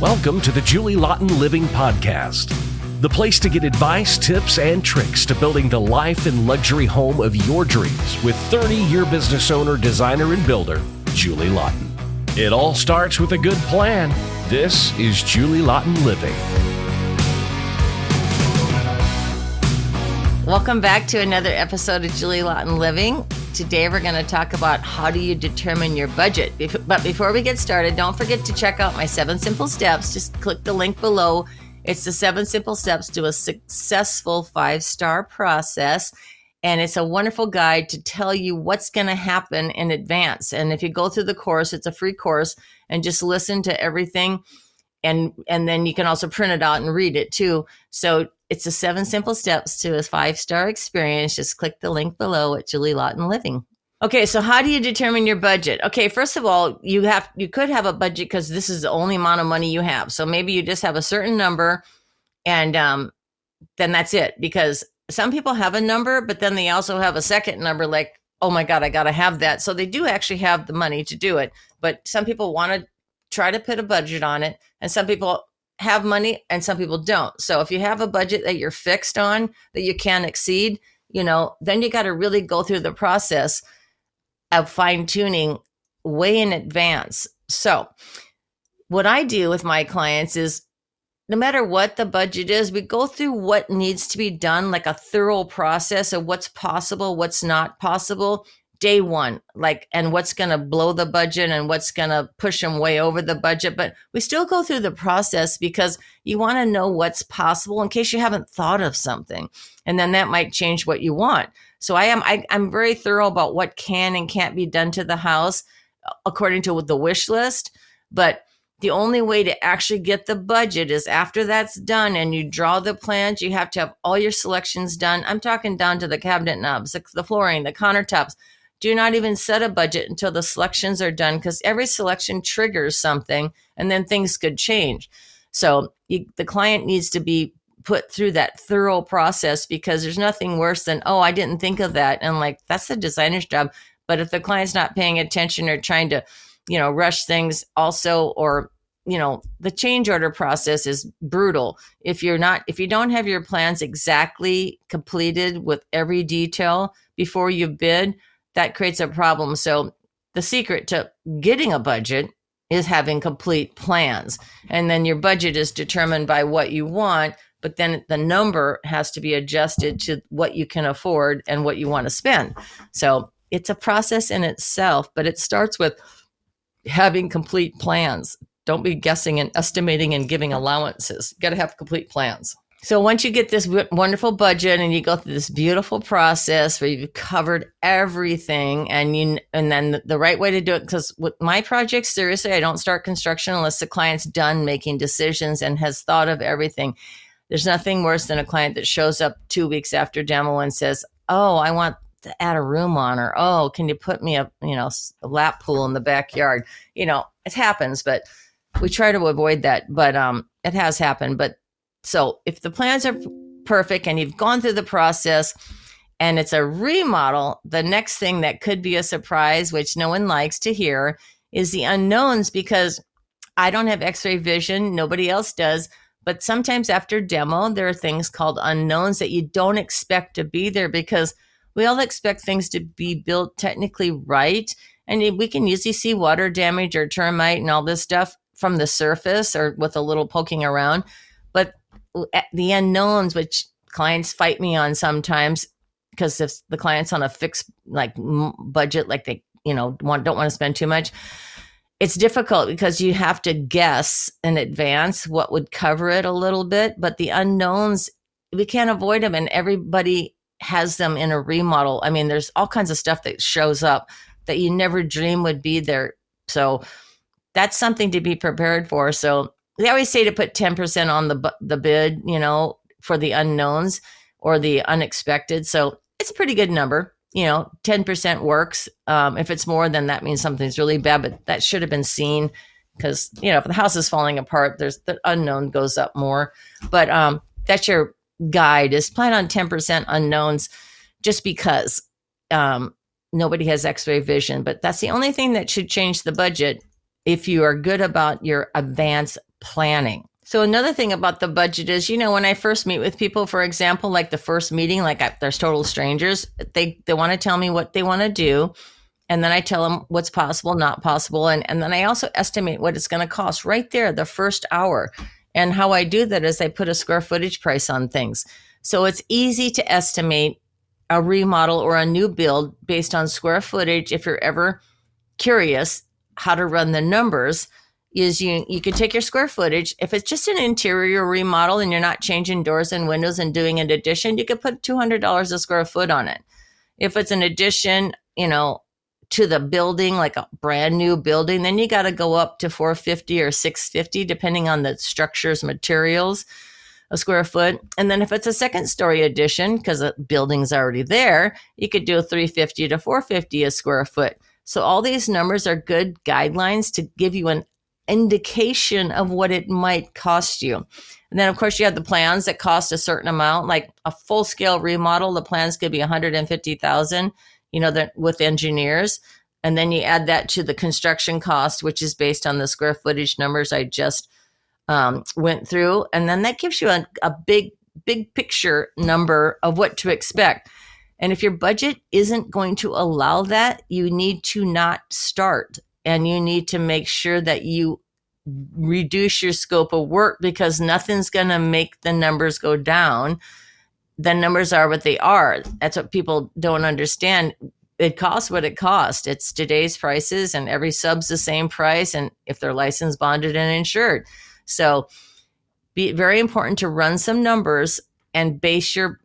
Welcome to the Julie Laughton Living Podcast, the place to get advice, tips, and tricks to building the life and luxury home of your dreams with 30 year business owner, designer, and builder, Julie Laughton. It all starts with a good plan. This is Julie Laughton Living. Welcome back to another episode of Julie Laughton Living. Today we're going to talk about how do you determine your budget. But before we get started, don't forget to check out my seven simple steps. Just click the link below. It's the seven simple steps to a successful five star process. And it's a wonderful guide to tell you what's going to happen in advance. And if you go through the course, it's a free course and just listen to everything. And, and then you can also print it out and read it too. So it's the seven simple steps to a five star experience. Just click the link below at Julie Laughton Living. Okay, so how do you determine your budget? Okay, first of all, you have you could have a budget because this is the only amount of money you have. So maybe you just have a certain number, and um, then that's it. Because some people have a number, but then they also have a second number, like oh my god, I got to have that. So they do actually have the money to do it. But some people want to try to put a budget on it, and some people have money and some people don't. So if you have a budget that you're fixed on that you can't exceed, you know, then you got to really go through the process of fine tuning way in advance. So what I do with my clients is no matter what the budget is, we go through what needs to be done, like a thorough process of what's possible, what's not possible, day one, like, and what's going to blow the budget and what's going to push them way over the budget. But we still go through the process because you want to know what's possible in case you haven't thought of something. And then that might change what you want. So I am, I, I'm very thorough about what can and can't be done to the house uh, according to the wish list. But the only way to actually get the budget is after that's done and you draw the plans, you have to have all your selections done. I'm talking down to the cabinet knobs, the flooring, the countertops, do not even set a budget until the selections are done because every selection triggers something and then things could change. So you, the client needs to be put through that thorough process because there's nothing worse than, oh, I didn't think of that. And like, that's the designer's job. But if the client's not paying attention or trying to, you know, rush things also, or, you know, the change order process is brutal. If you're not, if you don't have your plans exactly completed with every detail before you bid, that creates a problem. So the secret to getting a budget is having complete plans. And then your budget is determined by what you want, but then the number has to be adjusted to what you can afford and what you want to spend. So it's a process in itself, but it starts with having complete plans. Don't be guessing and estimating and giving allowances. You got to have complete plans. So once you get this wonderful budget and you go through this beautiful process where you've covered everything and you and then the right way to do it because with my project seriously I don't start construction unless the client's done making decisions and has thought of everything. There's nothing worse than a client that shows up 2 weeks after demo and says, "Oh, I want to add a room on or oh, can you put me a, you know, a lap pool in the backyard?" You know, it happens, but we try to avoid that, but um it has happened, but so if the plans are perfect and you've gone through the process and it's a remodel, the next thing that could be a surprise, which no one likes to hear, is the unknowns because I don't have x ray vision, nobody else does. But sometimes after demo, there are things called unknowns that you don't expect to be there because we all expect things to be built technically right. And we can usually see water damage or termite and all this stuff from the surface or with a little poking around. The unknowns, which clients fight me on sometimes, because if the client's on a fixed like budget, like they you know want don't want to spend too much, it's difficult because you have to guess in advance what would cover it a little bit. But the unknowns we can't avoid them, and everybody has them in a remodel. I mean, there's all kinds of stuff that shows up that you never dream would be there. So that's something to be prepared for. So they always say to put 10% on the the bid, you know, for the unknowns or the unexpected. So it's a pretty good number. You know, 10% works. Um, if it's more, then that means something's really bad, but that should have been seen because, you know, if the house is falling apart, there's the unknown goes up more. But um, that's your guide is plan on 10% unknowns just because um, nobody has x-ray vision. But that's the only thing that should change the budget if you are good about your advance planning. So another thing about the budget is, you know, when I first meet with people, for example, like the first meeting, like there's total strangers, they they want to tell me what they want to do, and then I tell them what's possible, not possible, and and then I also estimate what it's going to cost right there the first hour. And how I do that is I put a square footage price on things. So it's easy to estimate a remodel or a new build based on square footage if you're ever curious how to run the numbers is you you can take your square footage. If it's just an interior remodel and you're not changing doors and windows and doing an addition you could put $200 a square foot on it. If it's an addition you know to the building like a brand new building then you got to go up to 450 or 650 depending on the structure's materials a square foot. And then if it's a second story addition because the building's already there you could do a 350 to 450 a square foot. So all these numbers are good guidelines to give you an indication of what it might cost you. And then of course you have the plans that cost a certain amount, like a full scale remodel, the plans could be 150,000, you know, with engineers. And then you add that to the construction cost, which is based on the square footage numbers I just um, went through. And then that gives you a, a big, big picture number of what to expect. And if your budget isn't going to allow that, you need to not start and you need to make sure that you reduce your scope of work because nothing's going to make the numbers go down. The numbers are what they are. That's what people don't understand. It costs what it costs. It's today's prices, and every sub's the same price. And if they're licensed, bonded, and insured. So, be very important to run some numbers and base your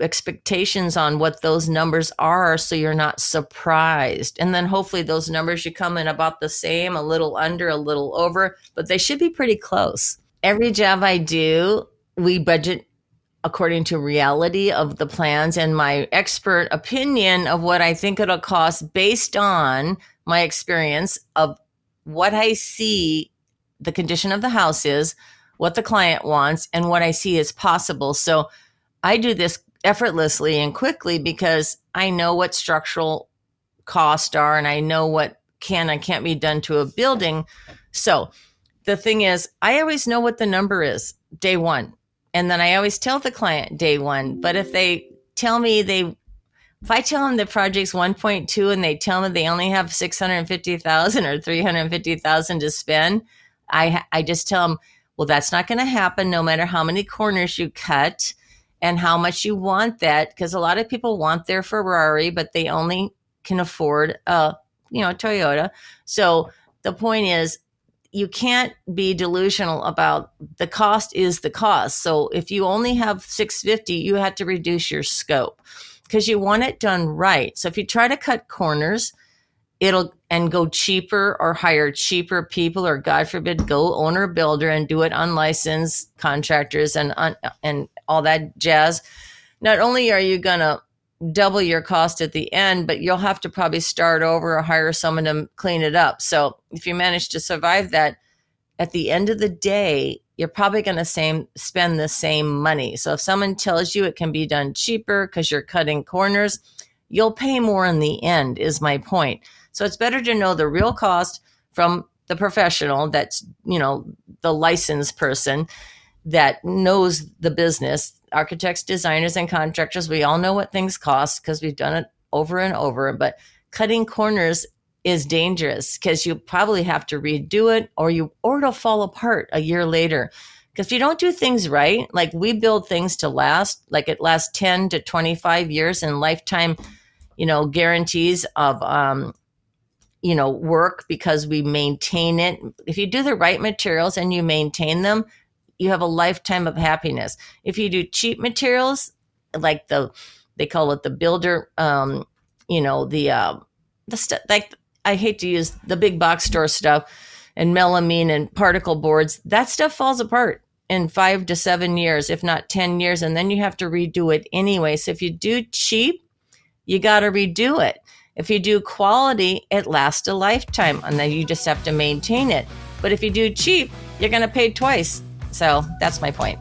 expectations on what those numbers are so you're not surprised. And then hopefully those numbers should come in about the same, a little under, a little over, but they should be pretty close. Every job I do, we budget according to reality of the plans and my expert opinion of what I think it'll cost based on my experience of what I see the condition of the house is, what the client wants, and what I see is possible. So I do this effortlessly and quickly because I know what structural costs are and I know what can and can't be done to a building. So the thing is, I always know what the number is day one. And then I always tell the client day one. But if they tell me they, if I tell them the project's 1.2 and they tell me they only have 650,000 or 350,000 to spend, I, I just tell them, well, that's not going to happen no matter how many corners you cut and how much you want that because a lot of people want their Ferrari, but they only can afford a you know Toyota. So the point is you can't be delusional about the cost is the cost. So if you only have 650, you have to reduce your scope because you want it done right. So if you try to cut corners, it'll and go cheaper or hire cheaper people or god forbid go owner builder and do it unlicensed contractors and and all that jazz not only are you going to double your cost at the end but you'll have to probably start over or hire someone to clean it up. So if you manage to survive that at the end of the day you're probably going to same spend the same money. So if someone tells you it can be done cheaper because you're cutting corners you'll pay more in the end is my point. So it's better to know the real cost from the professional that's, you know, the licensed person that knows the business. Architects, designers, and contractors, we all know what things cost because we've done it over and over. But cutting corners is dangerous because you probably have to redo it or you or it'll fall apart a year later. Because if you don't do things right, like we build things to last, like it lasts 10 to 25 years and lifetime, you know, guarantees of um, you know, work because we maintain it. If you do the right materials and you maintain them, you have a lifetime of happiness. If you do cheap materials, like the they call it the builder, um, you know, the uh, the stuff like I hate to use the big box store stuff and melamine and particle boards. That stuff falls apart in five to seven years, if not ten years, and then you have to redo it anyway. So if you do cheap, you got to redo it. If you do quality, it lasts a lifetime and then you just have to maintain it. But if you do cheap, you're going to pay twice. So that's my point.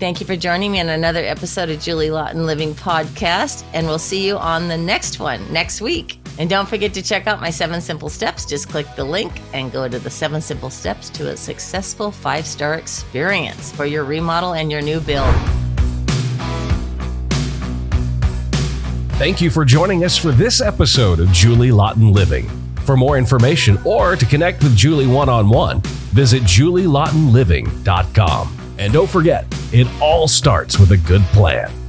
Thank you for joining me on another episode of Julie Laughton Living Podcast, and we'll see you on the next one next week. And don't forget to check out my seven simple steps. Just click the link and go to the seven simple steps to a successful five star experience for your remodel and your new build. Thank you for joining us for this episode of Julie Laughton Living. For more information or to connect with Julie one on one, visit julielaughtonliving.com. And don't forget, it all starts with a good plan.